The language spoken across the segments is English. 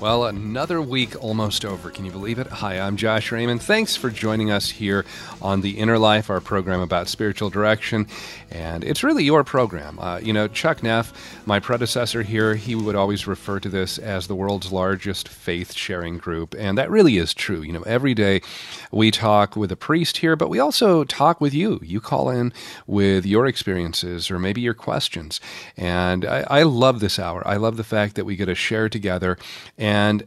Well, another week almost over. Can you believe it? Hi, I'm Josh Raymond. Thanks for joining us here on The Inner Life, our program about spiritual direction. And it's really your program. Uh, you know, Chuck Neff, my predecessor here, he would always refer to this as the world's largest faith sharing group. And that really is true. You know, every day we talk with a priest here, but we also talk with you. You call in with your experiences or maybe your questions. And I, I love this hour. I love the fact that we get to share together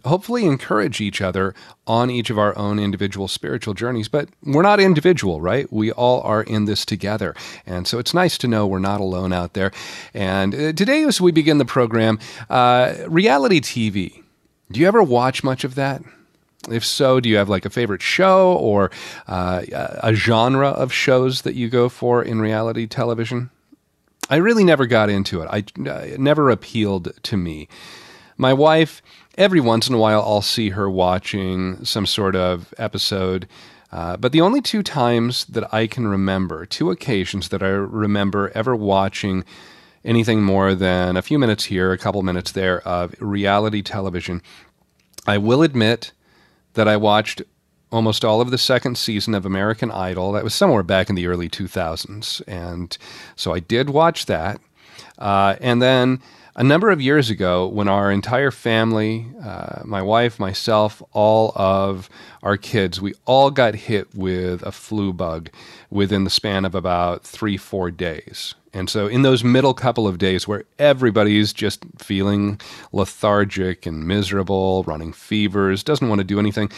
hopefully encourage each other on each of our own individual spiritual journeys. But we're not individual, right? We all are in this together. And so it's nice to know we're not alone out there. And uh, today, as we begin the program, uh, reality TV. Do you ever watch much of that? If so, do you have like a favorite show or uh, a genre of shows that you go for in reality television? I really never got into it. I, it never appealed to me. My wife, every once in a while, I'll see her watching some sort of episode. Uh, but the only two times that I can remember, two occasions that I remember ever watching anything more than a few minutes here, a couple minutes there of reality television, I will admit that I watched almost all of the second season of American Idol. That was somewhere back in the early 2000s. And so I did watch that. Uh, and then a number of years ago, when our entire family, uh, my wife, myself, all of our kids, we all got hit with a flu bug within the span of about three, four days. And so, in those middle couple of days where everybody's just feeling lethargic and miserable, running fevers, doesn't want to do anything,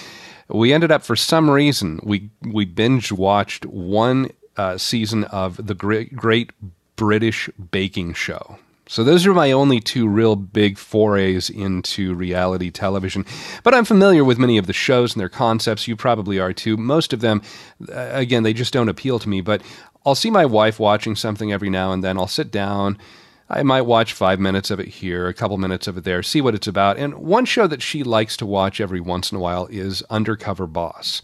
we ended up, for some reason, we, we binge watched one uh, season of the Great, Great British Baking Show. So those are my only two real big forays into reality television. But I'm familiar with many of the shows and their concepts. You probably are too. Most of them, uh, again, they just don't appeal to me. But I'll see my wife watching something every now and then. I'll sit down. I might watch five minutes of it here, a couple minutes of it there, see what it's about. And one show that she likes to watch every once in a while is Undercover Boss.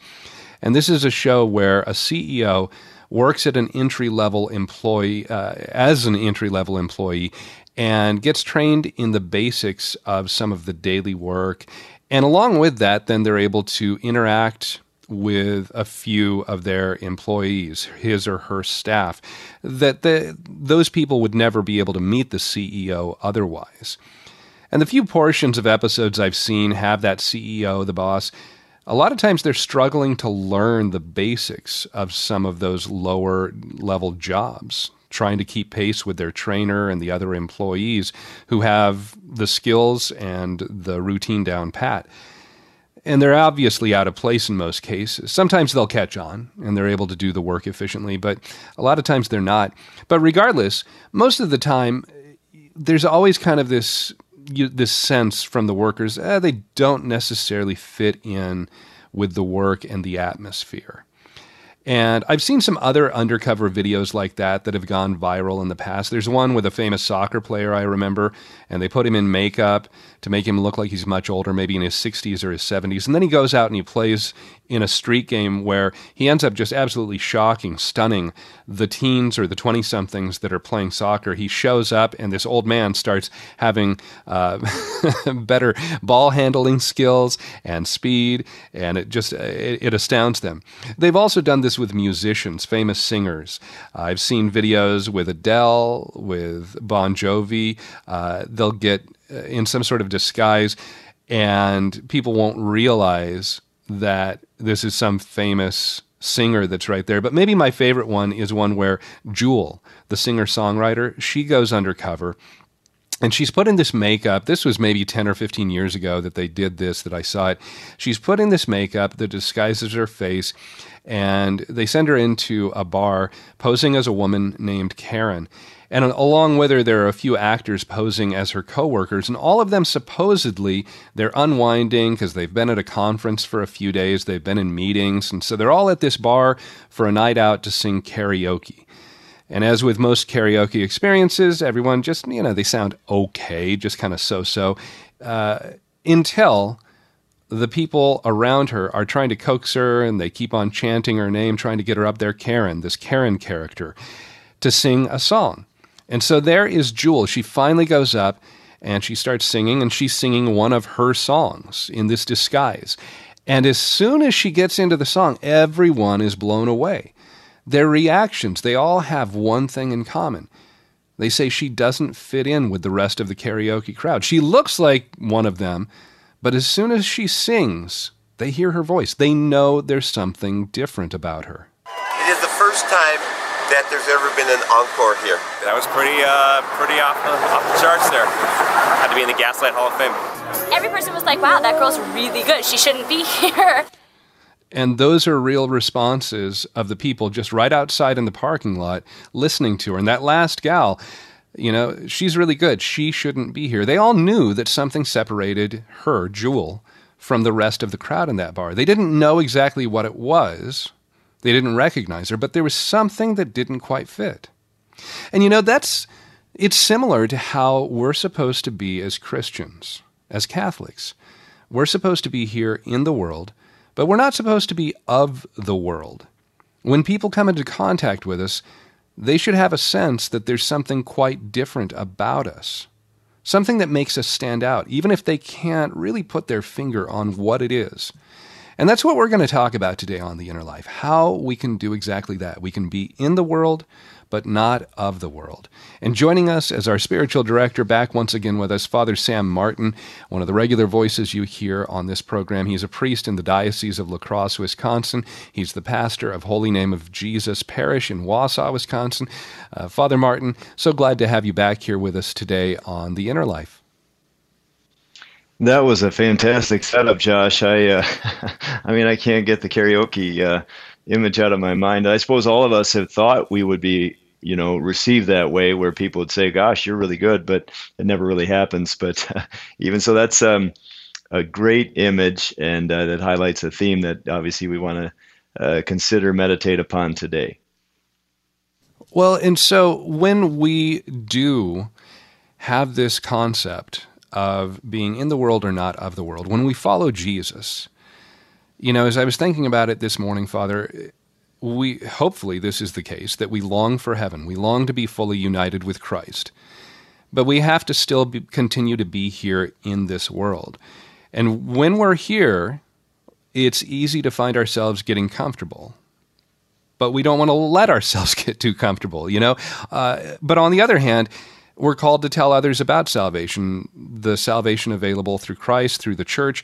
And this is a show where a CEO works at an entry level employee uh, as an entry level employee and gets trained in the basics of some of the daily work and along with that then they're able to interact with a few of their employees, his or her staff, that the, those people would never be able to meet the CEO otherwise. And the few portions of episodes I've seen have that CEO, the boss, a lot of times they're struggling to learn the basics of some of those lower level jobs, trying to keep pace with their trainer and the other employees who have the skills and the routine down pat. And they're obviously out of place in most cases. Sometimes they'll catch on and they're able to do the work efficiently, but a lot of times they're not. But regardless, most of the time, there's always kind of this you, this sense from the workers eh, they don't necessarily fit in with the work and the atmosphere. And I've seen some other undercover videos like that that have gone viral in the past. There's one with a famous soccer player I remember, and they put him in makeup to make him look like he's much older, maybe in his 60s or his 70s. And then he goes out and he plays in a street game where he ends up just absolutely shocking, stunning the teens or the 20 somethings that are playing soccer. He shows up, and this old man starts having uh, better ball handling skills and speed, and it just it, it, astounds them. They've also done this with musicians, famous singers. Uh, I've seen videos with Adele, with Bon Jovi. Uh, they'll get uh, in some sort of disguise, and people won't realize that this is some famous singer that's right there. But maybe my favorite one is one where Jewel, the singer songwriter, she goes undercover and she's put in this makeup. This was maybe 10 or 15 years ago that they did this, that I saw it. She's put in this makeup that disguises her face, and they send her into a bar posing as a woman named Karen. And along with her, there are a few actors posing as her coworkers, and all of them supposedly they're unwinding because they've been at a conference for a few days, they've been in meetings, and so they're all at this bar for a night out to sing karaoke. And as with most karaoke experiences, everyone just, you know, they sound okay, just kind of so so. Uh, until the people around her are trying to coax her and they keep on chanting her name, trying to get her up there, Karen, this Karen character, to sing a song. And so there is Jewel. She finally goes up and she starts singing, and she's singing one of her songs in this disguise. And as soon as she gets into the song, everyone is blown away. Their reactions, they all have one thing in common. They say she doesn't fit in with the rest of the karaoke crowd. She looks like one of them, but as soon as she sings, they hear her voice. They know there's something different about her. It is the first time that there's ever been an encore here. That was pretty, uh, pretty off the, off the charts there. Had to be in the Gaslight Hall of Fame. Every person was like, wow, that girl's really good. She shouldn't be here. And those are real responses of the people just right outside in the parking lot listening to her. And that last gal, you know, she's really good. She shouldn't be here. They all knew that something separated her, Jewel, from the rest of the crowd in that bar. They didn't know exactly what it was, they didn't recognize her, but there was something that didn't quite fit. And you know, that's it's similar to how we're supposed to be as Christians, as Catholics. We're supposed to be here in the world but we're not supposed to be of the world. When people come into contact with us, they should have a sense that there's something quite different about us, something that makes us stand out, even if they can't really put their finger on what it is. And that's what we're going to talk about today on The Inner Life how we can do exactly that. We can be in the world, but not of the world. And joining us as our spiritual director, back once again with us, Father Sam Martin, one of the regular voices you hear on this program. He's a priest in the Diocese of La Crosse, Wisconsin. He's the pastor of Holy Name of Jesus Parish in Wausau, Wisconsin. Uh, Father Martin, so glad to have you back here with us today on The Inner Life. That was a fantastic setup, Josh. I, uh, I mean, I can't get the karaoke uh, image out of my mind. I suppose all of us have thought we would be, you know, received that way, where people would say, "Gosh, you're really good," but it never really happens. But uh, even so, that's um, a great image, and uh, that highlights a theme that obviously we want to uh, consider, meditate upon today. Well, and so when we do have this concept of being in the world or not of the world, when we follow Jesus, you know, as I was thinking about it this morning, Father, we hopefully this is the case that we long for heaven. We long to be fully united with Christ. But we have to still be, continue to be here in this world. And when we're here, it's easy to find ourselves getting comfortable. But we don't want to let ourselves get too comfortable, you know? Uh, but on the other hand, we're called to tell others about salvation, the salvation available through Christ, through the church.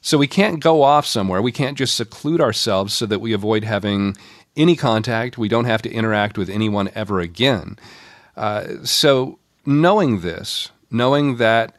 So we can't go off somewhere. We can't just seclude ourselves so that we avoid having any contact. We don't have to interact with anyone ever again. Uh, so knowing this, knowing that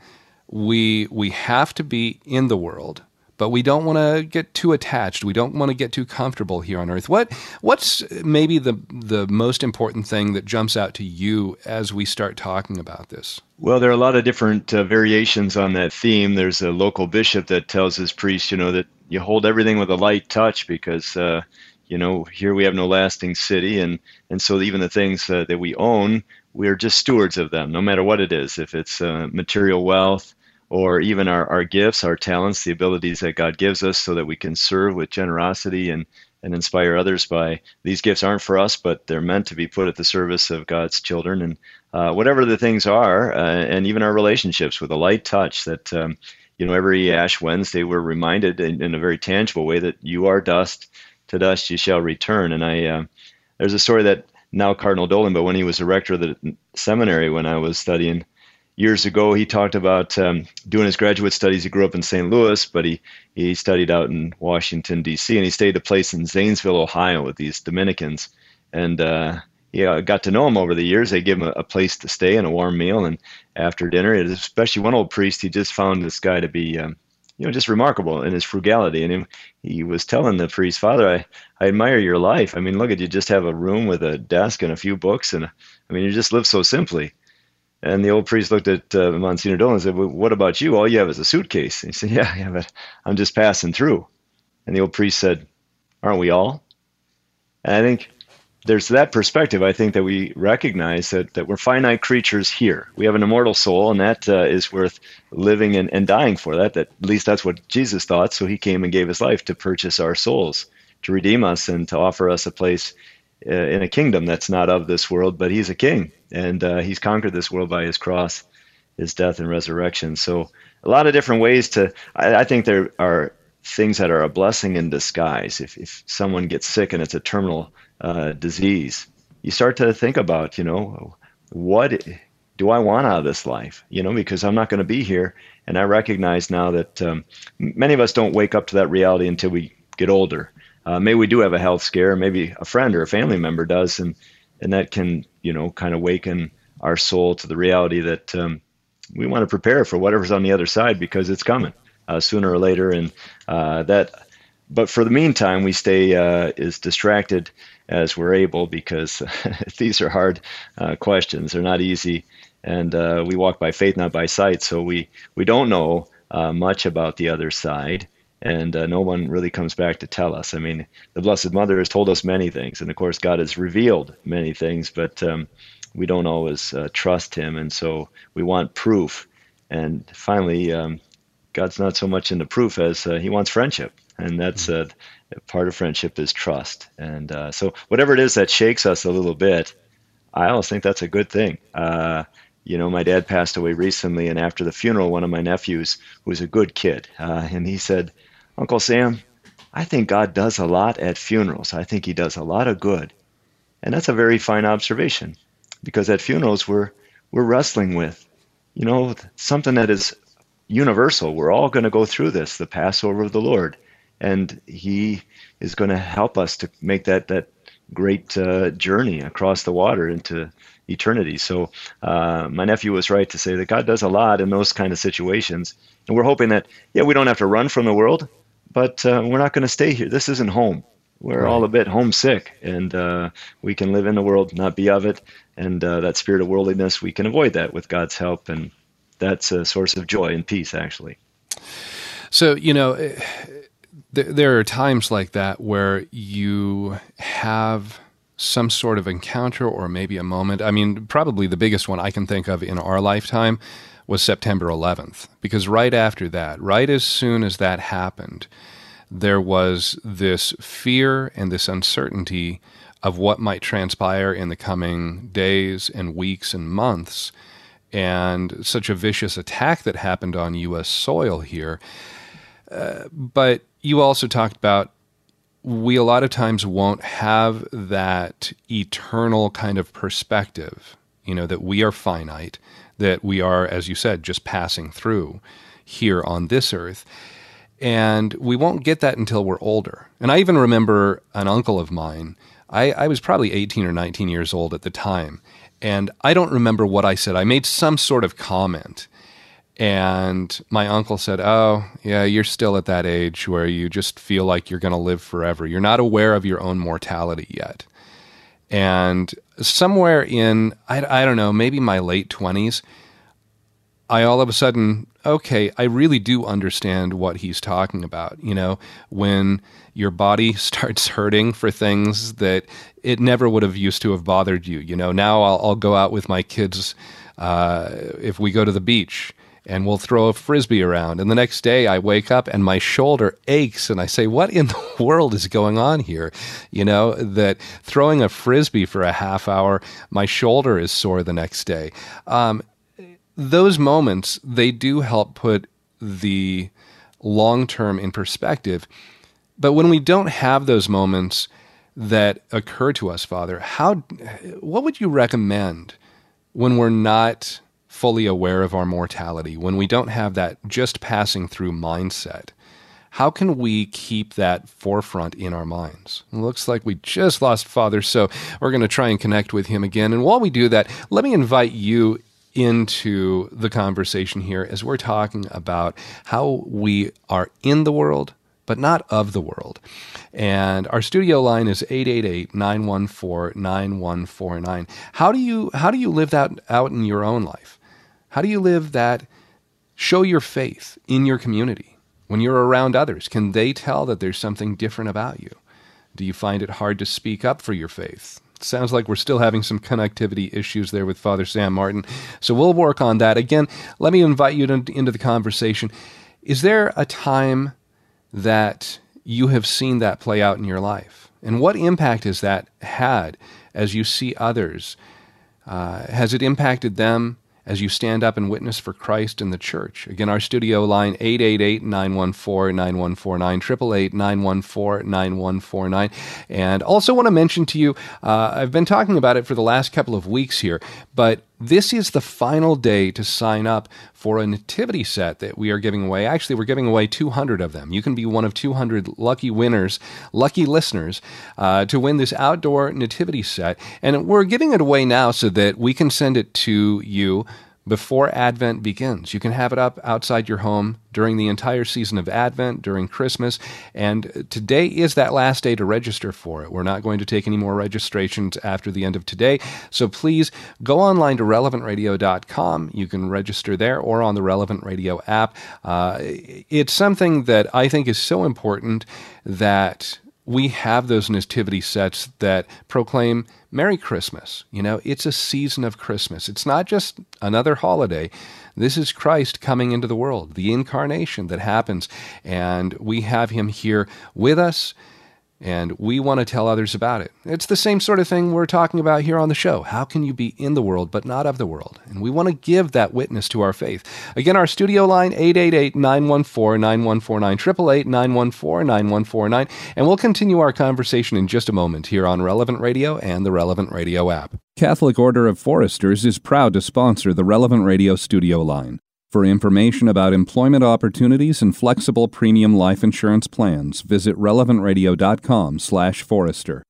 we we have to be in the world, but we don't want to get too attached. We don't want to get too comfortable here on earth. What what's maybe the the most important thing that jumps out to you as we start talking about this? Well, there are a lot of different uh, variations on that theme. There's a local bishop that tells his priests, you know, that you hold everything with a light touch because uh, you know here we have no lasting city and and so even the things uh, that we own we're just stewards of them no matter what it is if it's uh, material wealth or even our, our gifts, our talents, the abilities that God gives us so that we can serve with generosity and, and inspire others by these gifts aren't for us, but they're meant to be put at the service of God's children. And uh, whatever the things are, uh, and even our relationships with a light touch that, um, you know, every Ash Wednesday we're reminded in, in, a very tangible way that you are dust, to dust you shall return. And I, uh, there's a story that now Cardinal Dolan, but when he was a rector of the seminary when I was studying, years ago, he talked about um, doing his graduate studies. He grew up in St. Louis, but he, he studied out in Washington, D.C., and he stayed a place in Zanesville, Ohio with these Dominicans. And uh, he uh, got to know him over the years. They gave him a, a, place to stay and a warm meal. And after dinner, especially one old priest, he just found this guy to be, um, you know, just remarkable in his frugality. And he, he was telling the priest, Father, I, I admire your life. I mean, look at you just have a room with a desk and a few books. And I mean, you just live so simply. And the old priest looked at uh, Monsignor Dolan and said, well, What about you? All you have is a suitcase. And he said, Yeah, yeah, but I'm just passing through. And the old priest said, Aren't we all? And I think there's that perspective. I think that we recognize that, that we're finite creatures here. We have an immortal soul, and that uh, is worth living and, and dying for. That, that at least that's what Jesus thought. So he came and gave his life to purchase our souls, to redeem us, and to offer us a place in a kingdom that's not of this world, but he's a king, and uh, he's conquered this world by his cross, his death and resurrection. So a lot of different ways to. I, I think there are things that are a blessing in disguise. If if someone gets sick and it's a terminal uh, disease, you start to think about, you know, what do I want out of this life? You know, because I'm not going to be here, and I recognize now that um, many of us don't wake up to that reality until we get older uh, maybe we do have a health scare, maybe a friend or a family member does, and and that can you know kind of waken our soul to the reality that um, we want to prepare for whatever's on the other side because it's coming uh, sooner or later, and uh, that. But for the meantime, we stay uh, as distracted as we're able because these are hard uh, questions. They're not easy, and uh, we walk by faith, not by sight. So we we don't know much about the other side and uh, no one really comes back to tell us. I mean, the Blessed Mother has told us many things, and of course, God has revealed many things, but um, we don't always uh, trust Him, and so we want proof. And finally, um, God's not so much into proof as uh, He wants friendship, and that's mm-hmm. uh, part of friendship is trust. And uh, so, whatever it is that shakes us a little bit, I always think that's a good thing uh, you know, my dad passed away recently, and after the funeral, one of my nephews, who was a good kid, uh, and he said, Uncle Sam, I think God does a lot at funerals. I think He does a lot of good. And that's a very fine observation because at funerals we're, we're wrestling with, you know, something that is universal. We're all going to go through this, the Passover of the Lord. And He is going to help us to make that, that great uh, journey across the water into eternity. So uh, my nephew was right to say that God does a lot in those kind of situations. And we're hoping that, yeah, we don't have to run from the world, but uh, we're not going to stay here. This isn't home. We're right. all a bit homesick, and uh, we can live in the world, not be of it. And uh, that spirit of worldliness, we can avoid that with God's help, and that's a source of joy and peace, actually. So you know, eh, there are times like that where you have some sort of encounter or maybe a moment. I mean, probably the biggest one I can think of in our lifetime was September 11th, because right after that, right as soon as that happened, there was this fear and this uncertainty of what might transpire in the coming days and weeks and months, and such a vicious attack that happened on U.S. soil here. Uh, but you also talked about we a lot of times won't have that eternal kind of perspective, you know, that we are finite, that we are, as you said, just passing through here on this earth. And we won't get that until we're older. And I even remember an uncle of mine, I, I was probably 18 or 19 years old at the time. And I don't remember what I said. I made some sort of comment. And my uncle said, Oh, yeah, you're still at that age where you just feel like you're going to live forever. You're not aware of your own mortality yet. And somewhere in, I, I don't know, maybe my late 20s, I all of a sudden, okay, I really do understand what he's talking about. You know, when your body starts hurting for things that it never would have used to have bothered you. You know, now I'll, I'll go out with my kids uh, if we go to the beach and we'll throw a frisbee around. And the next day I wake up and my shoulder aches and I say, What in the world is going on here? You know, that throwing a frisbee for a half hour, my shoulder is sore the next day. Um, those moments, they do help put the long term in perspective. But when we don't have those moments that occur to us, Father, how, what would you recommend when we're not fully aware of our mortality, when we don't have that just passing through mindset, how can we keep that forefront in our minds? It looks like we just lost Father, so we're going to try and connect with him again. And while we do that, let me invite you into the conversation here as we're talking about how we are in the world, but not of the world. And our studio line is 888-914-9149. How do you how do you live that out in your own life? How do you live that show your faith in your community? When you're around others, can they tell that there's something different about you? Do you find it hard to speak up for your faith? sounds like we're still having some connectivity issues there with Father Sam Martin. So we'll work on that. Again, let me invite you to, into the conversation. Is there a time that you have seen that play out in your life? And what impact has that had as you see others? Uh, has it impacted them as you stand up and witness for Christ in the church. Again, our studio line 888-914-9149, 888-914-9149. And also want to mention to you, uh, I've been talking about it for the last couple of weeks here, but this is the final day to sign up for a nativity set that we are giving away. Actually, we're giving away 200 of them. You can be one of 200 lucky winners, lucky listeners, uh, to win this outdoor nativity set. And we're giving it away now so that we can send it to you before Advent begins. You can have it up outside your home during the entire season of Advent, during Christmas, and today is that last day to register for it. We're not going to take any more registrations after the end of today, so please go online to relevantradio.com. You can register there or on the Relevant Radio app. Uh, it's something that I think is so important that we have those nativity sets that proclaim Merry Christmas. You know, it's a season of Christmas. It's not just another holiday. This is Christ coming into the world, the incarnation that happens. And we have him here with us and we want to tell others about it. It's the same sort of thing we're talking about here on the show. How can you be in the world but not of the world? And we want to give that witness to our faith. Again, our studio line 888-914-9149 888-914-9149 and we'll continue our conversation in just a moment here on Relevant Radio and the Relevant Radio app. Catholic Order of Foresters is proud to sponsor the Relevant Radio studio line. For information about employment opportunities and flexible premium life insurance plans, visit relevantradio.com/forester.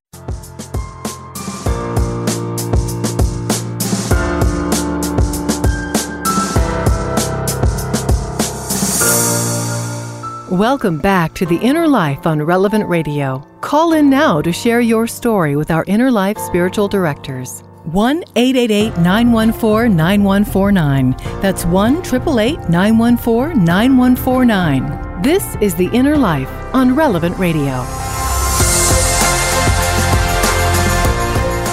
Welcome back to The Inner Life on Relevant Radio. Call in now to share your story with our Inner Life spiritual directors. 1 888 914 9149. That's 1 888 914 9149. This is The Inner Life on Relevant Radio.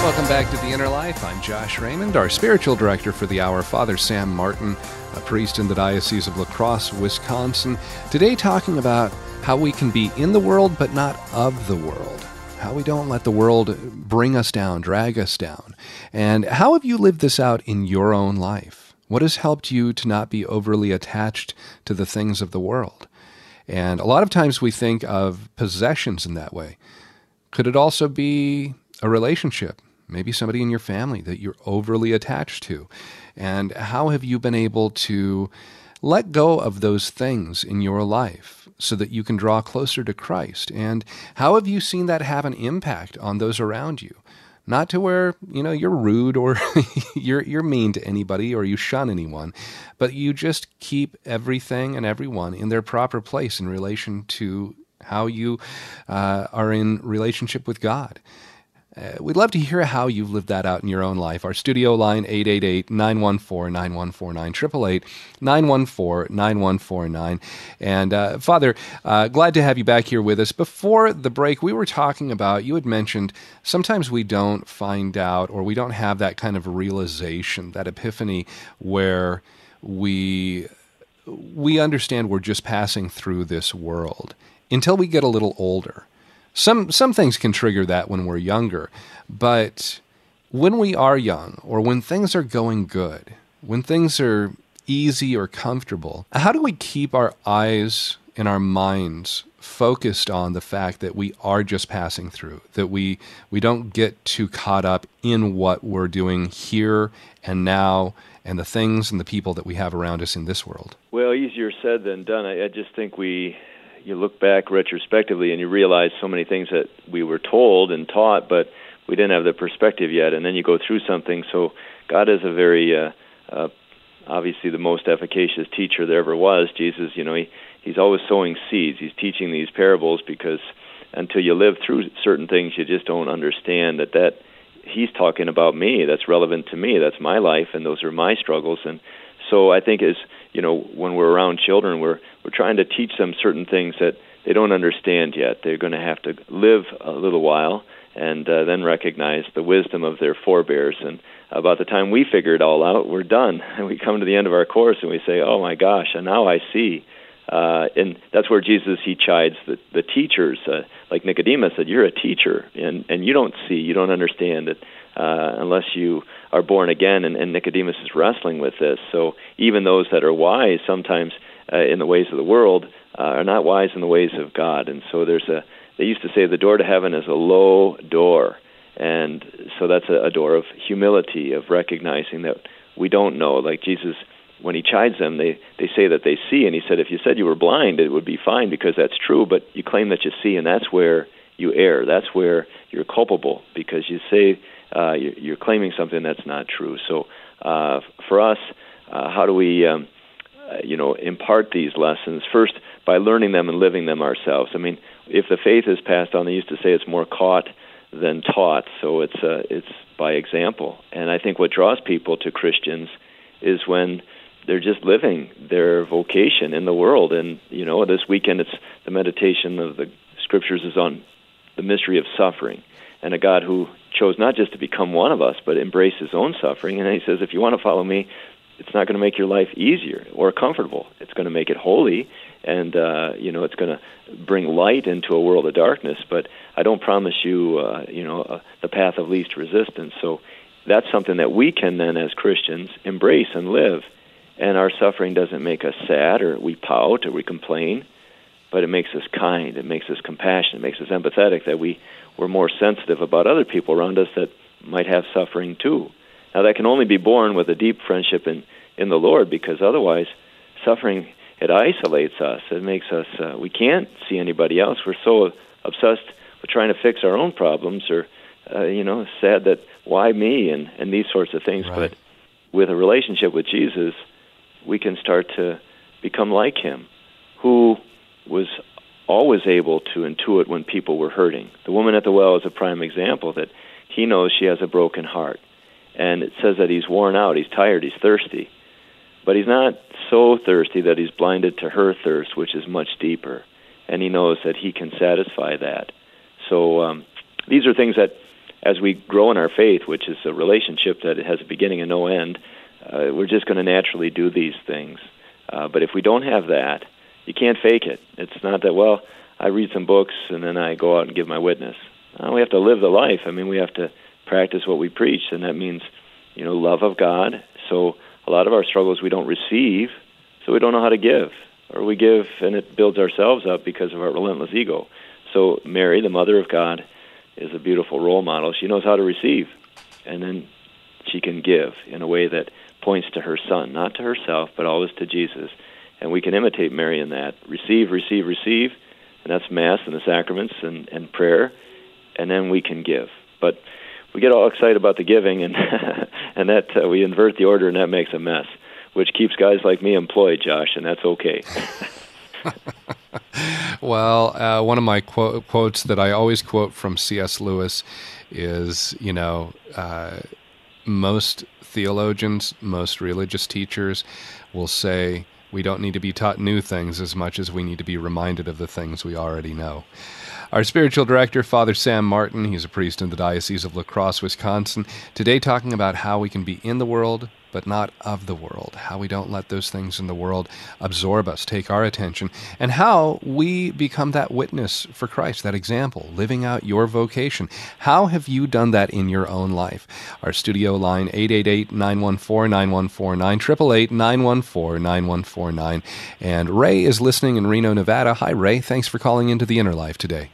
Welcome back to The Inner Life. I'm Josh Raymond, our spiritual director for the hour, Father Sam Martin, a priest in the Diocese of La Crosse, Wisconsin. Today, talking about how we can be in the world but not of the world how we don't let the world bring us down, drag us down. And how have you lived this out in your own life? What has helped you to not be overly attached to the things of the world? And a lot of times we think of possessions in that way. Could it also be a relationship? Maybe somebody in your family that you're overly attached to. And how have you been able to let go of those things in your life? So that you can draw closer to Christ? And how have you seen that have an impact on those around you? Not to where, you know, you're rude or you're you're mean to anybody or you shun anyone, but you just keep everything and everyone in their proper place in relation to how you uh, are in relationship with God. Uh, we'd love to hear how you've lived that out in your own life. Our studio line 888-914-9149 888-914-9149. And uh, Father, uh, glad to have you back here with us. Before the break, we were talking about you had mentioned sometimes we don't find out or we don't have that kind of realization, that epiphany where we we understand we're just passing through this world until we get a little older some some things can trigger that when we're younger, but when we are young or when things are going good, when things are easy or comfortable, how do we keep our eyes and our minds focused on the fact that we are just passing through, that we we don't get too caught up in what we're doing here and now and the things and the people that we have around us in this world? Well, easier said than done. I, I just think we you look back retrospectively and you realize so many things that we were told and taught, but we didn't have the perspective yet. And then you go through something. So God is a very uh, uh, obviously the most efficacious teacher there ever was. Jesus, you know, he he's always sowing seeds. He's teaching these parables because until you live through certain things, you just don't understand that that he's talking about me. That's relevant to me. That's my life, and those are my struggles. And so I think as you know, when we're around children, we're we're trying to teach them certain things that they don't understand yet. They're going to have to live a little while and uh, then recognize the wisdom of their forebears. And about the time we figure it all out, we're done. And we come to the end of our course and we say, "Oh my gosh!" And now I see. Uh, and that's where Jesus he chides the, the teachers, uh, like Nicodemus said, "You're a teacher, and and you don't see, you don't understand it uh, unless you are born again." And, and Nicodemus is wrestling with this. So even those that are wise, sometimes uh, in the ways of the world, uh, are not wise in the ways of God. And so there's a they used to say the door to heaven is a low door, and so that's a, a door of humility, of recognizing that we don't know. Like Jesus when he chides them, they they say that they see, and he said, if you said you were blind, it would be fine because that's true. But you claim that you see, and that's where you err. That's where you're culpable because you say uh, you're, you're claiming something that's not true. So uh, for us, uh, how do we, um, uh, you know, impart these lessons? First, by learning them and living them ourselves. I mean, if the faith is passed on, they used to say it's more caught than taught. So it's uh, it's by example. And I think what draws people to Christians is when they're just living their vocation in the world. And you know, this weekend it's the meditation of the scriptures is on the mystery of suffering and a God who chose not just to become one of us, but embrace his own suffering. And he says, if you want to follow me, it's not going to make your life easier or comfortable. It's going to make it holy, and uh, you know it's going to bring light into a world of darkness. But I don't promise you, uh, you know, uh, the path of least resistance. So that's something that we can then, as Christians, embrace and live and our suffering doesn't make us sad or we pout or we complain, but it makes us kind, it makes us compassionate, it makes us empathetic that we we're more sensitive about other people around us that might have suffering too. Now that can only be born with a deep friendship in in the Lord because otherwise suffering it isolates us. It makes us uh, we can't see anybody else. We're so obsessed with trying to fix our own problems or uh, you know sad that why me and and these sorts of things right. but with a relationship with Jesus we can start to become like him, who was always able to intuit when people were hurting. The woman at the well is a prime example that he knows she has a broken heart. And it says that he's worn out, he's tired, he's thirsty. But he's not so thirsty that he's blinded to her thirst, which is much deeper. And he knows that he can satisfy that. So um, these are things that, as we grow in our faith, which is a relationship that has a beginning and no end, uh, we're just going to naturally do these things. Uh, but if we don't have that, you can't fake it. It's not that well. I read some books and then I go out and give my witness. Uh, we have to live the life. I mean, we have to practice what we preach, and that means, you know, love of God. So a lot of our struggles we don't receive, so we don't know how to give, or we give and it builds ourselves up because of our relentless ego. So Mary, the mother of God, is a beautiful role model. She knows how to receive, and then she can give in a way that points to her son, not to herself, but always to Jesus. And we can imitate Mary in that. Receive, receive, receive, and that's Mass and the sacraments and, and prayer, and then we can give. But we get all excited about the giving, and and that uh, we invert the order, and that makes a mess, which keeps guys like me employed, Josh, and that's okay. well, uh, one of my quote, quotes that I always quote from C.S. Lewis is, you know, uh, most theologians, most religious teachers will say we don't need to be taught new things as much as we need to be reminded of the things we already know. Our spiritual director, Father Sam Martin, he's a priest in the Diocese of La Crosse, Wisconsin, today talking about how we can be in the world but not of the world, how we don't let those things in the world absorb us, take our attention, and how we become that witness for Christ, that example, living out your vocation. How have you done that in your own life? Our studio line 888-914-9149, 888-914-9149. And Ray is listening in Reno, Nevada. Hi Ray, thanks for calling into the Inner Life today.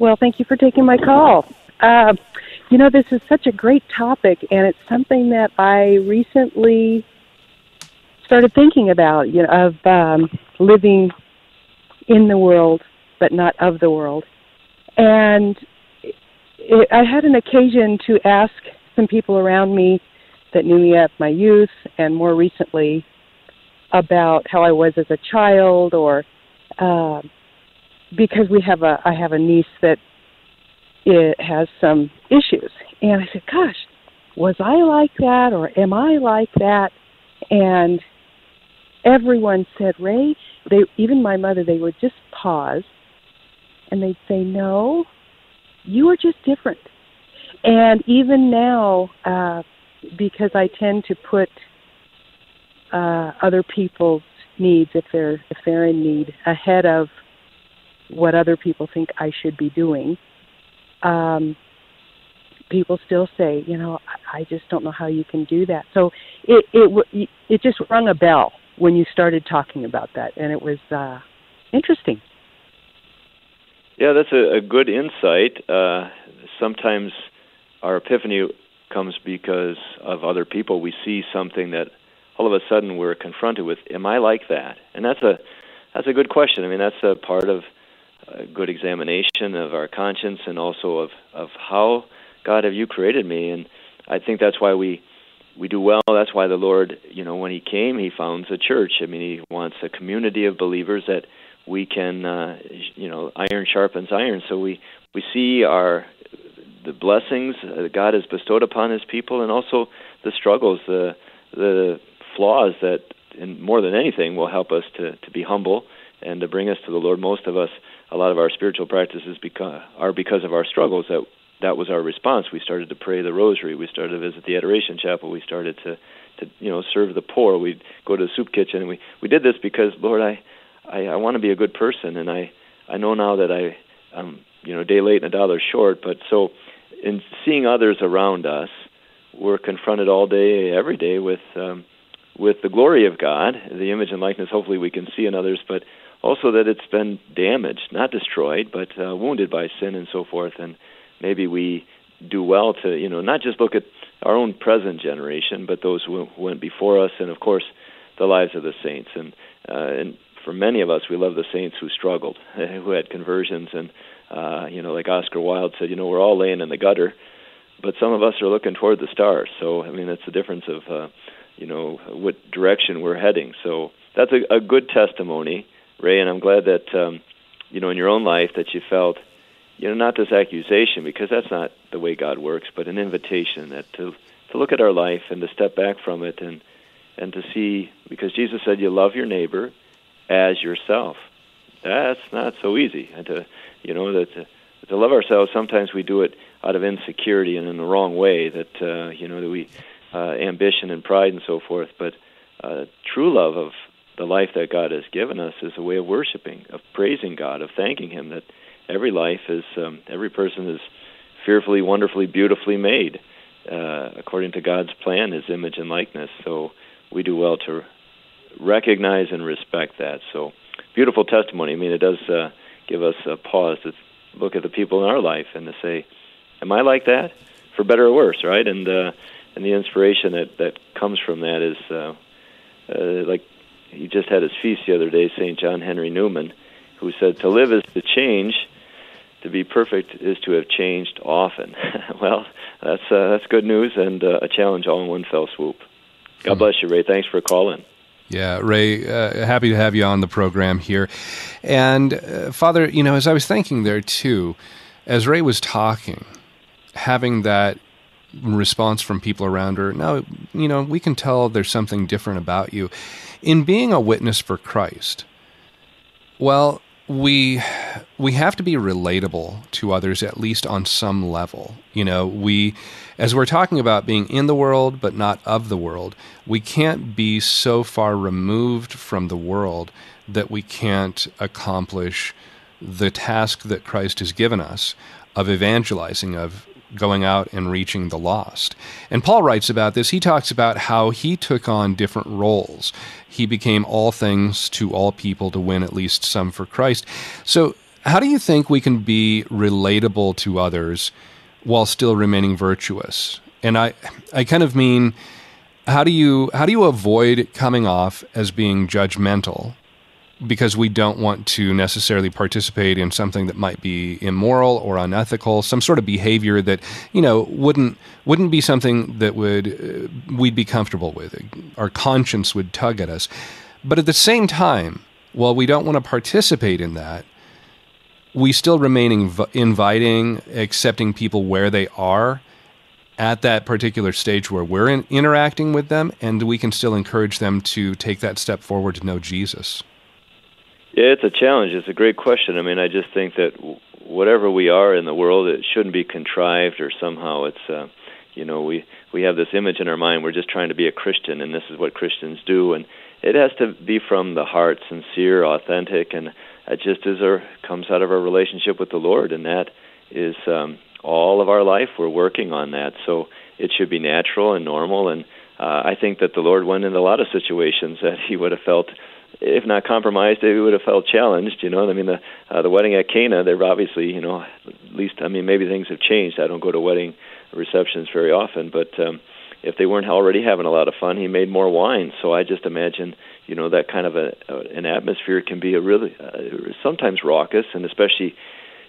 Well, thank you for taking my call. Uh, you know, this is such a great topic, and it's something that I recently started thinking about. You know, of um, living in the world but not of the world, and it, I had an occasion to ask some people around me that knew me at my youth, and more recently about how I was as a child, or uh, because we have a I have a niece that it has some issues, and I said, "Gosh, was I like that, or am I like that?" And everyone said, "Ray." They even my mother. They would just pause, and they'd say, "No, you are just different." And even now, uh, because I tend to put uh, other people's needs, if they're if they're in need, ahead of what other people think I should be doing. Um, people still say, you know, I just don't know how you can do that. So it it it just rung a bell when you started talking about that, and it was uh, interesting. Yeah, that's a, a good insight. Uh, sometimes our epiphany comes because of other people. We see something that all of a sudden we're confronted with. Am I like that? And that's a that's a good question. I mean, that's a part of a good examination of our conscience and also of of how God have you created me. And I think that's why we we do well. That's why the Lord, you know, when He came, He founds a church. I mean, He wants a community of believers that we can, uh, you know, iron sharpens iron. So we we see our the blessings that God has bestowed upon His people, and also the struggles, the the flaws that, and more than anything, will help us to to be humble and to bring us to the Lord. Most of us, a lot of our spiritual practices because, are because of our struggles. That that was our response. We started to pray the Rosary. We started to visit the Adoration Chapel. We started to to you know serve the poor. We'd go to the soup kitchen, and we we did this because Lord, I I, I want to be a good person, and I I know now that I I'm you know a day late and a dollar short. But so in seeing others around us, we're confronted all day, every day with um, with the glory of God, the image and likeness. Hopefully, we can see in others, but also that it's been damaged, not destroyed, but uh, wounded by sin and so forth. And maybe we do well to you know not just look at our own present generation, but those who went before us, and of course the lives of the saints. And uh, and for many of us, we love the saints who struggled, who had conversions, and uh, you know, like Oscar Wilde said, you know, we're all laying in the gutter, but some of us are looking toward the stars. So I mean, that's the difference of uh, you know what direction we're heading. So that's a, a good testimony, Ray, and I'm glad that um, you know in your own life that you felt you know not this accusation because that's not the way God works, but an invitation that to to look at our life and to step back from it and and to see because Jesus said you love your neighbor as yourself. That's not so easy, and to you know that to, to love ourselves sometimes we do it out of insecurity and in the wrong way that uh, you know that we uh, ambition and pride and so forth. But uh, true love of the life that God has given us is a way of worshiping, of praising God, of thanking Him that every life is um, every person is fearfully, wonderfully, beautifully made uh, according to God's plan, His image and likeness. So we do well to recognize and respect that. So beautiful testimony. I mean, it does uh, give us a pause to look at the people in our life and to say, "Am I like that?" For better or worse, right? And uh, and the inspiration that that comes from that is uh, uh, like he just had his feast the other day, Saint John Henry Newman, who said, "To live is to change." To be perfect is to have changed often. well, that's uh, that's good news and uh, a challenge all in one fell swoop. God hmm. bless you, Ray. Thanks for calling. Yeah, Ray, uh, happy to have you on the program here. And uh, Father, you know, as I was thinking there too, as Ray was talking, having that response from people around her, now, you know, we can tell there's something different about you. In being a witness for Christ, well, we we have to be relatable to others at least on some level. You know, we as we're talking about being in the world but not of the world, we can't be so far removed from the world that we can't accomplish the task that Christ has given us of evangelizing, of going out and reaching the lost. And Paul writes about this. He talks about how he took on different roles. He became all things to all people to win at least some for Christ. So, how do you think we can be relatable to others while still remaining virtuous. And I, I kind of mean, how do you how do you avoid coming off as being judgmental because we don't want to necessarily participate in something that might be immoral or unethical, some sort of behavior that you know wouldn't wouldn't be something that would uh, we'd be comfortable with. Our conscience would tug at us, but at the same time, while we don't want to participate in that, we still remain inv- inviting, accepting people where they are at that particular stage where we're in, interacting with them, and we can still encourage them to take that step forward to know Jesus. Yeah, it's a challenge. It's a great question. I mean, I just think that whatever we are in the world, it shouldn't be contrived or somehow it's, uh, you know, we we have this image in our mind. We're just trying to be a Christian, and this is what Christians do, and it has to be from the heart, sincere, authentic, and it just is our comes out of our relationship with the Lord, and that is um, all of our life. We're working on that, so it should be natural and normal. And uh, I think that the Lord went into a lot of situations that He would have felt if not compromised, they would have felt challenged. You know, I mean, the uh, the wedding at Cana, they're obviously, you know, at least, I mean, maybe things have changed. I don't go to wedding receptions very often, but um, if they weren't already having a lot of fun, he made more wine. So I just imagine, you know, that kind of a, a an atmosphere can be a really uh, sometimes raucous, and especially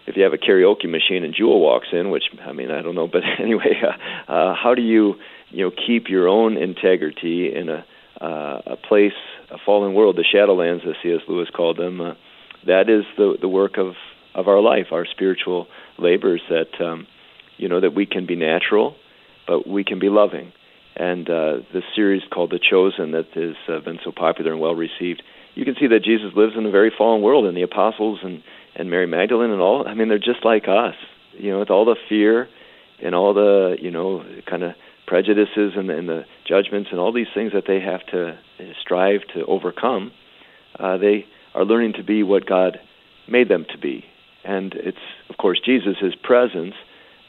if you have a karaoke machine and Jewel walks in, which I mean, I don't know, but anyway, uh, uh, how do you, you know, keep your own integrity in a uh, a place, a fallen world, the Shadowlands, as C.S. Lewis called them. Uh, that is the the work of of our life, our spiritual labors. That um, you know that we can be natural, but we can be loving. And uh, this series called The Chosen, that has uh, been so popular and well received, you can see that Jesus lives in a very fallen world, and the apostles and and Mary Magdalene and all. I mean, they're just like us. You know, with all the fear and all the you know kind of prejudices and, and the judgments and all these things that they have to strive to overcome, uh, they are learning to be what God made them to be. And it's, of course, Jesus' presence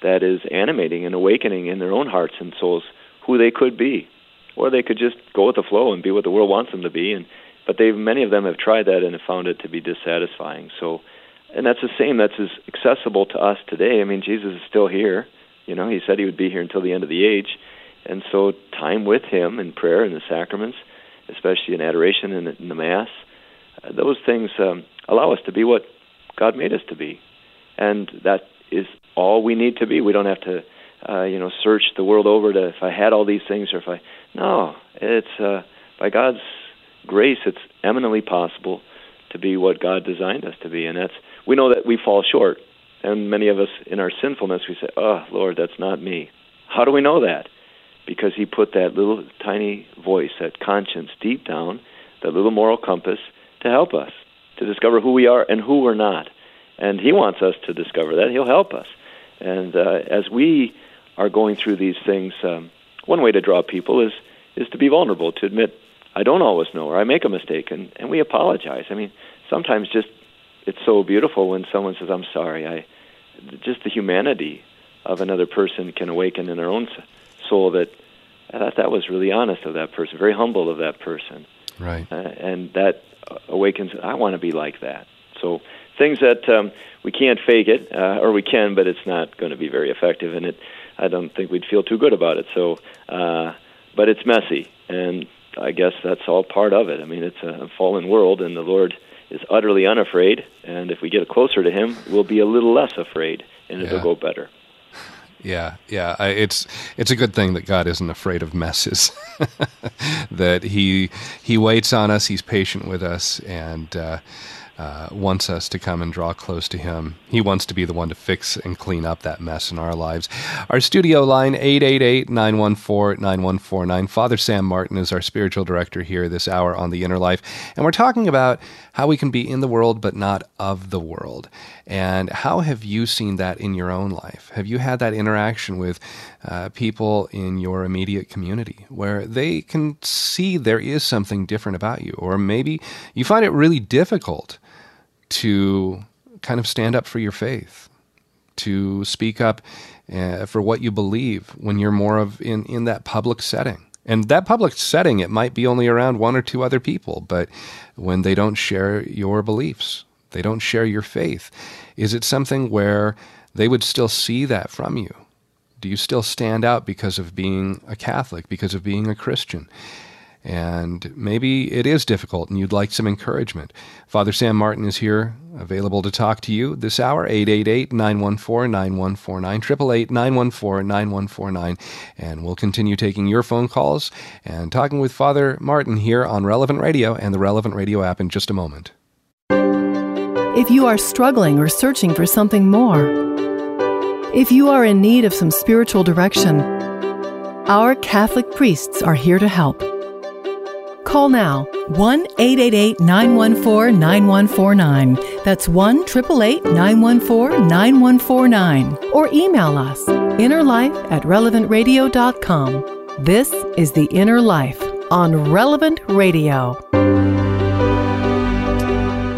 that is animating and awakening in their own hearts and souls who they could be. Or they could just go with the flow and be what the world wants them to be. And but they many of them have tried that and have found it to be dissatisfying. So, and that's the same. That's as accessible to us today. I mean, Jesus is still here. You know, he said he would be here until the end of the age. And so, time with him in prayer and the sacraments, especially in adoration and in the Mass, uh, those things um, allow us to be what God made us to be. And that is all we need to be. We don't have to, uh, you know, search the world over to if I had all these things or if I. No, it's uh, by God's grace, it's eminently possible to be what God designed us to be. And that's, we know that we fall short. And many of us, in our sinfulness, we say, Oh, Lord, that's not me. How do we know that? Because He put that little tiny voice, that conscience deep down, that little moral compass, to help us to discover who we are and who we're not. And He wants us to discover that. He'll help us. And uh, as we are going through these things, um, one way to draw people is is to be vulnerable, to admit I don't always know or I make a mistake, and and we apologize. I mean, sometimes just it's so beautiful when someone says, "I'm sorry." I just the humanity of another person can awaken in their own soul that I thought that was really honest of that person, very humble of that person. Right. Uh, and that awakens. I want to be like that. So things that um, we can't fake it, uh, or we can, but it's not going to be very effective, and it. I don't think we'd feel too good about it. So, uh, but it's messy, and I guess that's all part of it. I mean, it's a fallen world, and the Lord is utterly unafraid. And if we get closer to Him, we'll be a little less afraid, and it'll go better. Yeah, yeah. I, it's it's a good thing that God isn't afraid of messes. that He He waits on us. He's patient with us, and. Uh, uh, wants us to come and draw close to Him. He wants to be the one to fix and clean up that mess in our lives. Our studio line, 888-914-9149. Father Sam Martin is our spiritual director here this hour on The Inner Life. And we're talking about how we can be in the world but not of the world. And how have you seen that in your own life? Have you had that interaction with uh, people in your immediate community where they can see there is something different about you? Or maybe you find it really difficult to kind of stand up for your faith, to speak up uh, for what you believe when you're more of in, in that public setting. And that public setting, it might be only around one or two other people, but when they don't share your beliefs, they don't share your faith, is it something where they would still see that from you Do you still stand out because of being a Catholic, because of being a Christian? And maybe it is difficult and you'd like some encouragement. Father Sam Martin is here, available to talk to you this hour, 888 914 9149, 888 914 9149. And we'll continue taking your phone calls and talking with Father Martin here on Relevant Radio and the Relevant Radio app in just a moment. If you are struggling or searching for something more, if you are in need of some spiritual direction, our Catholic priests are here to help. Call now 1 888 914 9149. That's 1 888 914 9149. Or email us innerlife at relevantradio.com. This is The Inner Life on Relevant Radio.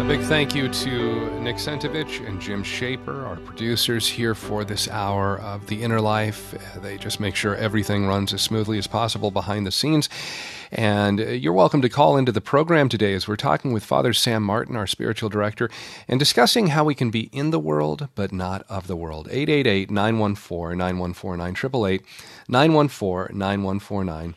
A big thank you to Nick Sentovich and Jim Shaper, our producers here for this hour of The Inner Life. They just make sure everything runs as smoothly as possible behind the scenes. And uh, you're welcome to call into the program today as we're talking with Father Sam Martin, our spiritual director, and discussing how we can be in the world but not of the world. 888 914 9149, 888 914 9149.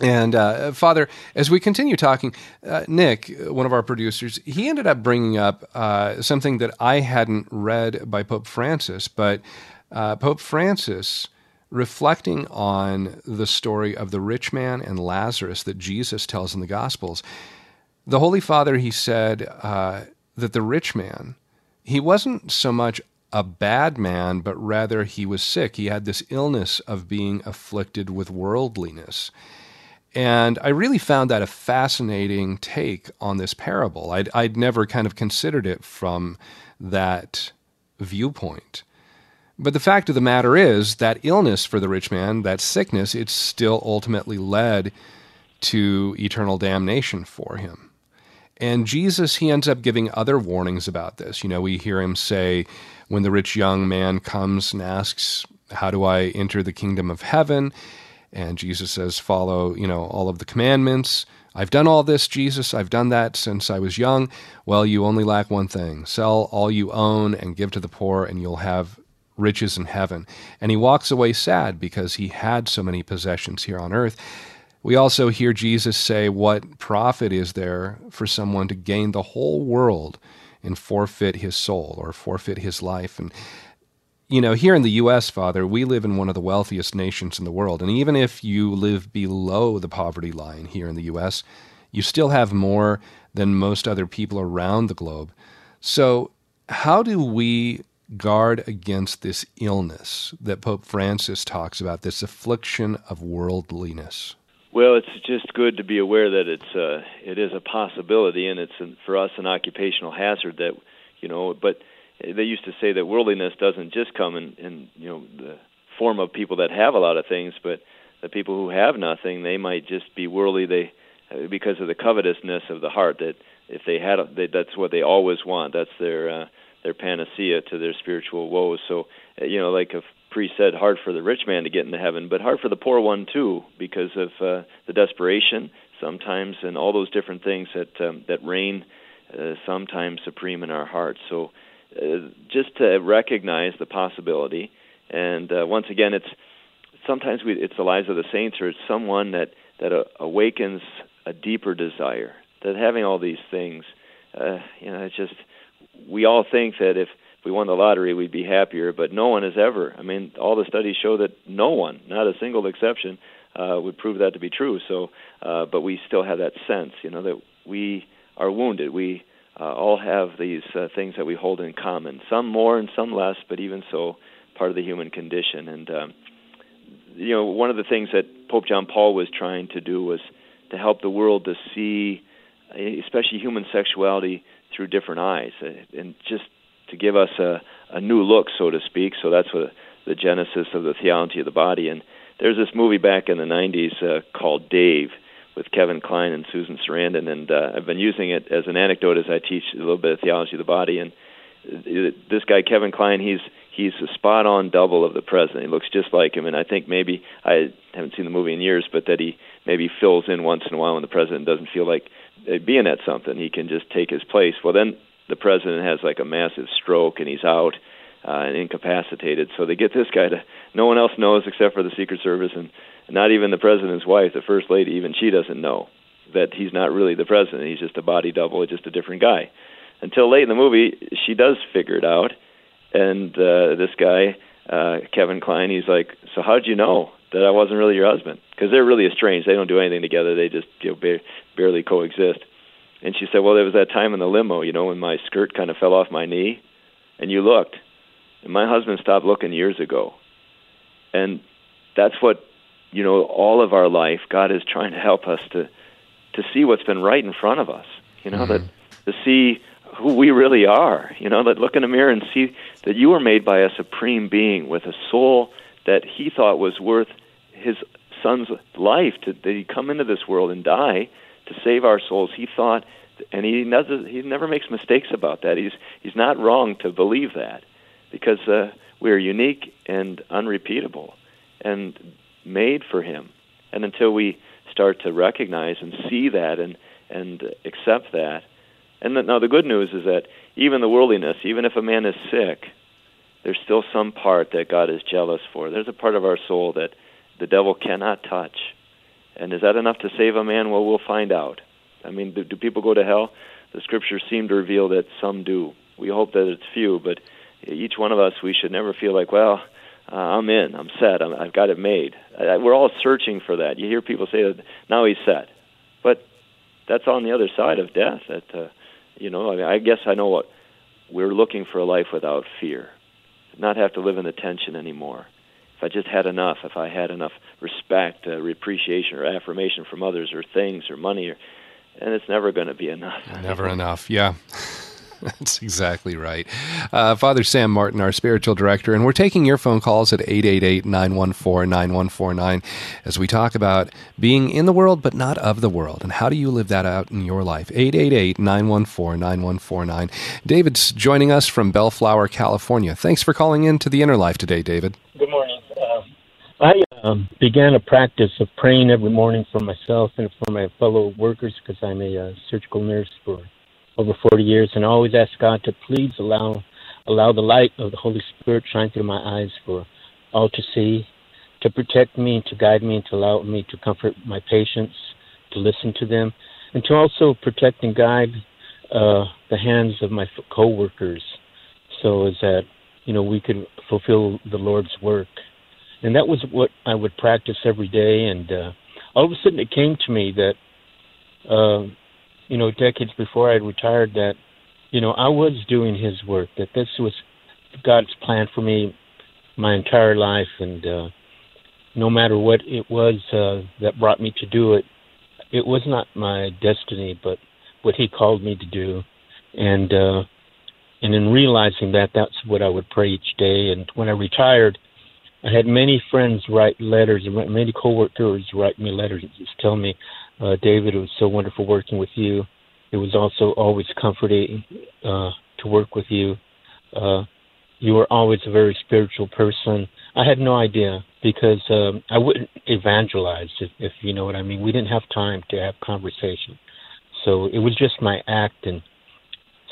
And uh, Father, as we continue talking, uh, Nick, one of our producers, he ended up bringing up uh, something that I hadn't read by Pope Francis, but uh, Pope Francis reflecting on the story of the rich man and Lazarus that Jesus tells in the Gospels, the Holy Father, he said uh, that the rich man, he wasn't so much a bad man, but rather he was sick. He had this illness of being afflicted with worldliness. And I really found that a fascinating take on this parable. I'd, I'd never kind of considered it from that viewpoint. But the fact of the matter is that illness for the rich man, that sickness, it still ultimately led to eternal damnation for him. And Jesus, he ends up giving other warnings about this. You know, we hear him say, when the rich young man comes and asks, How do I enter the kingdom of heaven? And Jesus says, Follow, you know, all of the commandments. I've done all this, Jesus. I've done that since I was young. Well, you only lack one thing sell all you own and give to the poor, and you'll have riches in heaven. And he walks away sad because he had so many possessions here on earth. We also hear Jesus say, What profit is there for someone to gain the whole world and forfeit his soul or forfeit his life? And, you know, here in the U.S., Father, we live in one of the wealthiest nations in the world. And even if you live below the poverty line here in the U.S., you still have more than most other people around the globe. So, how do we guard against this illness that Pope Francis talks about, this affliction of worldliness? Well, it's just good to be aware that it's uh, it is a possibility, and it's an, for us an occupational hazard that you know. But they used to say that worldliness doesn't just come in, in you know the form of people that have a lot of things, but the people who have nothing, they might just be worldly. They uh, because of the covetousness of the heart that if they had, they, that's what they always want. That's their uh, their panacea to their spiritual woes. So, uh, you know, like a priest said, hard for the rich man to get into heaven, but hard for the poor one too, because of uh, the desperation sometimes and all those different things that um, that reign uh, sometimes supreme in our hearts. So, uh, just to recognize the possibility, and uh, once again, it's sometimes we, it's the lives of the saints, or it's someone that that uh, awakens a deeper desire. That having all these things, uh, you know, it's just we all think that if we won the lottery, we'd be happier, but no one has ever. I mean, all the studies show that no one, not a single exception, uh, would prove that to be true. So, uh, but we still have that sense, you know, that we are wounded. We uh, all have these uh, things that we hold in common, some more and some less, but even so, part of the human condition. And um, you know, one of the things that Pope John Paul was trying to do was to help the world to see, especially human sexuality through different eyes, uh, and just to give us a, a new look, so to speak. So that's what the genesis of the theology of the body. And there's this movie back in the 90s uh, called Dave with Kevin Kline and Susan Sarandon, and uh, I've been using it as an anecdote as I teach a little bit of theology of the body. And uh, this guy Kevin Kline, he's he's a spot on double of the president. He looks just like him, and I think maybe I haven't seen the movie in years, but that he maybe fills in once in a while when the president doesn't feel like being at something. He can just take his place. Well, then the president has like a massive stroke and he's out. uh, and incapacitated. So they get this guy to no one else knows except for the Secret Service and not even the president's wife, the first lady, even she doesn't know that he's not really the president. He's just a body double, just a different guy. Until late in the movie, she does figure it out, and uh, this guy, uh, Kevin Kline, he's like, "So how'd you know that I wasn't really your husband?" Because they're really estranged. They don't do anything together. They just you know, ba- barely coexist. And she said, "Well, there was that time in the limo, you know, when my skirt kind of fell off my knee, and you looked, and my husband stopped looking years ago." And that's what you know all of our life god is trying to help us to to see what's been right in front of us you know mm-hmm. that to see who we really are you know that look in the mirror and see that you were made by a supreme being with a soul that he thought was worth his son's life to that he come into this world and die to save our souls he thought and he never he never makes mistakes about that he's he's not wrong to believe that because uh, we are unique and unrepeatable and made for him. And until we start to recognize and see that and and accept that, and the, now the good news is that even the worldliness, even if a man is sick, there's still some part that God is jealous for. There's a part of our soul that the devil cannot touch. And is that enough to save a man? Well, we'll find out. I mean, do, do people go to hell? The scriptures seem to reveal that some do. We hope that it's few, but each one of us, we should never feel like, well, uh, I'm in, I'm set, I'm, I've got it made. I, we're all searching for that. You hear people say that now he's set, but that's on the other side of death. That uh, you know, I, mean, I guess I know what we're looking for a life without fear, not have to live in the tension anymore. If I just had enough, if I had enough respect, uh, appreciation, or affirmation from others, or things, or money, or, and it's never going to be enough. Never enough. Yeah. That's exactly right. Uh, Father Sam Martin, our spiritual director, and we're taking your phone calls at 888 914 9149 as we talk about being in the world but not of the world. And how do you live that out in your life? 888 914 9149. David's joining us from Bellflower, California. Thanks for calling in to the Inner Life today, David. Good morning. I um, began a practice of praying every morning for myself and for my fellow workers because I'm a uh, surgical nurse for over 40 years, and I always ask God to please allow allow the light of the Holy Spirit shine through my eyes for all to see, to protect me, to guide me, and to allow me to comfort my patients, to listen to them, and to also protect and guide uh, the hands of my co-workers, so as that you know we could fulfill the Lord's work. And that was what I would practice every day. And uh, all of a sudden, it came to me that uh, you know, decades before I retired that, you know, I was doing His work. That this was God's plan for me my entire life, and uh, no matter what it was uh, that brought me to do it, it was not my destiny, but what He called me to do, and uh, and in realizing that, that's what I would pray each day. And when I retired, I had many friends write letters, and many coworkers write me letters, and just tell me uh, David, it was so wonderful working with you. It was also always comforting uh, to work with you. Uh, you were always a very spiritual person. I had no idea because um, I wouldn't evangelize, if, if you know what I mean. We didn't have time to have conversation. So it was just my act. And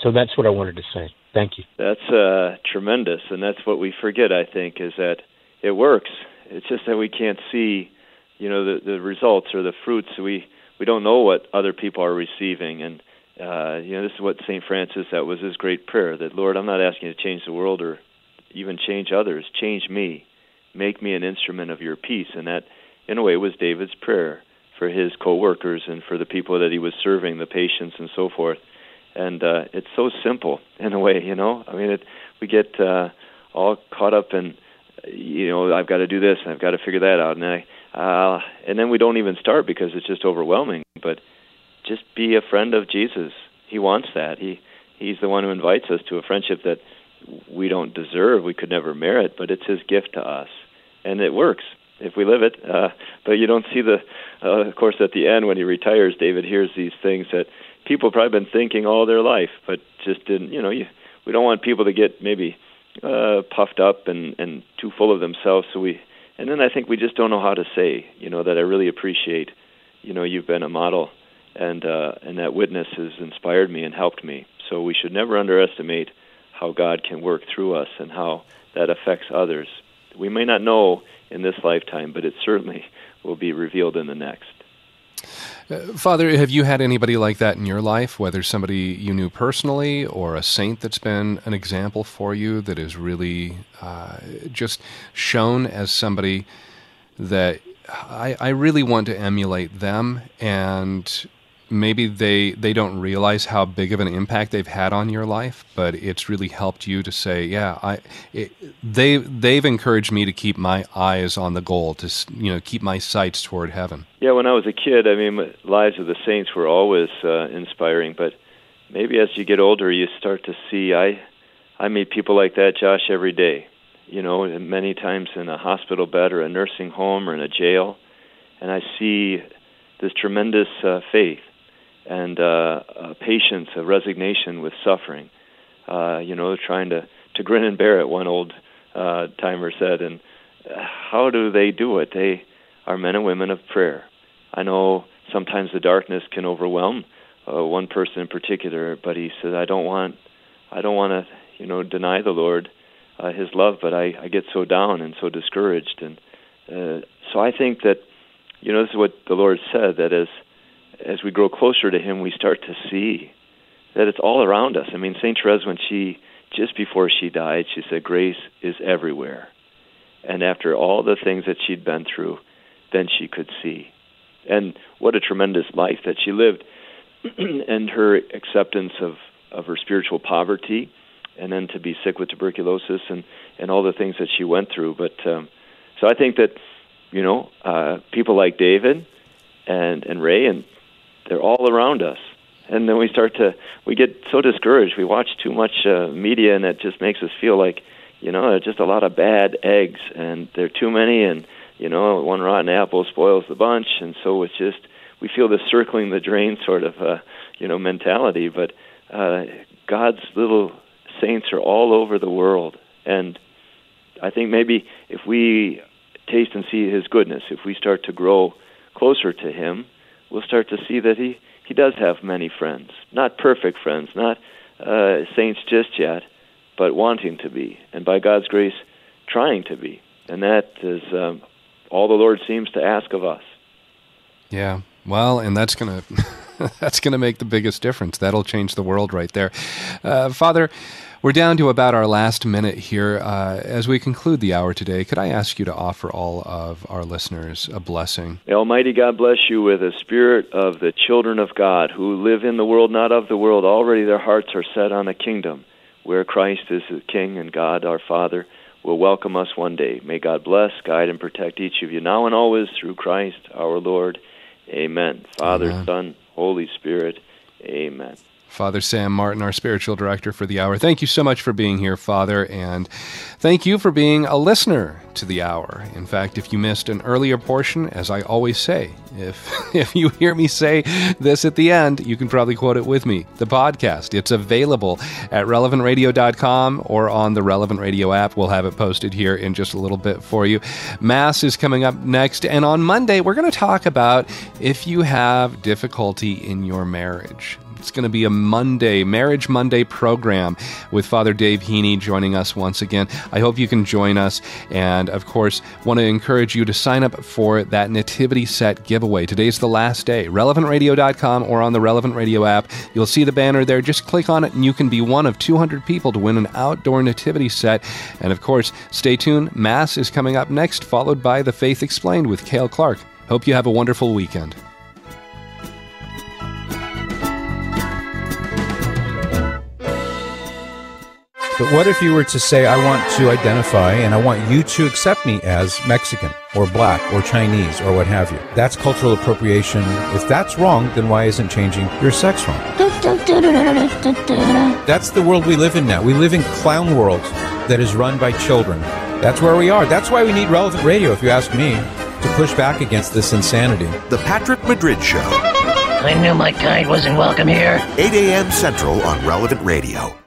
so that's what I wanted to say. Thank you. That's uh, tremendous. And that's what we forget, I think, is that it works. It's just that we can't see, you know, the, the results or the fruits. We we don't know what other people are receiving and uh, you know this is what St. Francis that was his great prayer that Lord I'm not asking you to change the world or even change others change me make me an instrument of your peace and that in a way was David's prayer for his co-workers and for the people that he was serving the patients and so forth and uh, it's so simple in a way you know I mean it we get uh, all caught up in you know I've got to do this and I've got to figure that out and I uh, and then we don't even start because it's just overwhelming. But just be a friend of Jesus. He wants that. He he's the one who invites us to a friendship that we don't deserve, we could never merit, but it's his gift to us, and it works if we live it. Uh, but you don't see the, uh, of course, at the end when he retires, David hears these things that people have probably been thinking all their life, but just didn't. You know, you, we don't want people to get maybe uh, puffed up and and too full of themselves, so we and then I think we just don't know how to say, you know, that I really appreciate, you know, you've been a model, and uh, and that witness has inspired me and helped me. So we should never underestimate how God can work through us and how that affects others. We may not know in this lifetime, but it certainly will be revealed in the next. Uh, Father, have you had anybody like that in your life, whether somebody you knew personally or a saint that's been an example for you that is really uh, just shown as somebody that I, I really want to emulate them and maybe they they don't realize how big of an impact they've had on your life, but it's really helped you to say, yeah, I it, they they've encouraged me to keep my eyes on the goal, to you know keep my sights toward heaven. Yeah, when I was a kid, I mean, lives of the saints were always uh, inspiring, but maybe as you get older, you start to see. I I meet people like that, Josh, every day. You know, many times in a hospital bed or a nursing home or in a jail, and I see this tremendous uh, faith and uh, uh, patience, a resignation with suffering. Uh, you know, trying to to grin and bear it. One old uh, timer said, and uh, how do they do it? They are men and women of prayer. I know sometimes the darkness can overwhelm uh, one person in particular, but he said, I don't want, I don't want to, you know, deny the Lord uh, His love, but I, I get so down and so discouraged, and uh, so I think that, you know, this is what the Lord said that as as we grow closer to Him, we start to see that it's all around us. I mean, Saint Therese, when she just before she died, she said, "Grace is everywhere." And after all the things that she'd been through, then she could see. And what a tremendous life that she lived, and her acceptance of of her spiritual poverty, and then to be sick with tuberculosis and and all the things that she went through. But um, so I think that you know uh, people like David and and Ray and they're all around us. And then we start to we get so discouraged. We watch too much uh, media, and it just makes us feel like you know there's just a lot of bad eggs, and there are too many, and you know one rotten apple spoils the bunch, and so it's just we feel this circling the drain sort of uh, you know mentality. But uh, God's little saints are all over the world, and I think maybe if we taste and see His goodness, if we start to grow closer to Him, we'll start to see that he he does have many friends, not perfect friends, not uh, saints just yet, but wanting to be, and by God's grace, trying to be, and that is um, all the Lord seems to ask of us. Yeah, well, and that's gonna that's gonna make the biggest difference. That'll change the world right there, uh, Father. We're down to about our last minute here. Uh, as we conclude the hour today, could I ask you to offer all of our listeners a blessing? May Almighty God bless you with a spirit of the children of God who live in the world, not of the world. Already their hearts are set on a kingdom where Christ is the King and God our Father will welcome us one day. May God bless, guide, and protect each of you now and always through Christ our Lord. Amen. Father, Amen. Son, Holy Spirit. Amen. Father Sam Martin, our spiritual director for the hour. Thank you so much for being here, Father, and thank you for being a listener to the hour. In fact, if you missed an earlier portion, as I always say, if if you hear me say this at the end, you can probably quote it with me. The podcast, it's available at relevantradio.com or on the Relevant Radio app. We'll have it posted here in just a little bit for you. Mass is coming up next, and on Monday, we're going to talk about if you have difficulty in your marriage. It's going to be a Monday, Marriage Monday program with Father Dave Heaney joining us once again. I hope you can join us. And of course, want to encourage you to sign up for that Nativity Set giveaway. Today's the last day. RelevantRadio.com or on the Relevant Radio app. You'll see the banner there. Just click on it and you can be one of 200 people to win an outdoor Nativity set. And of course, stay tuned. Mass is coming up next, followed by The Faith Explained with Cale Clarke. Hope you have a wonderful weekend. But what if you were to say, I want to identify and I want you to accept me as Mexican or black or Chinese or what have you? That's cultural appropriation. If that's wrong, then why isn't changing your sex wrong? That's the world we live in now. We live in clown world that is run by children. That's where we are. That's why we need relevant radio, if you ask me, to push back against this insanity. The Patrick Madrid Show. I knew my kind wasn't welcome here. 8 a.m. Central on Relevant Radio.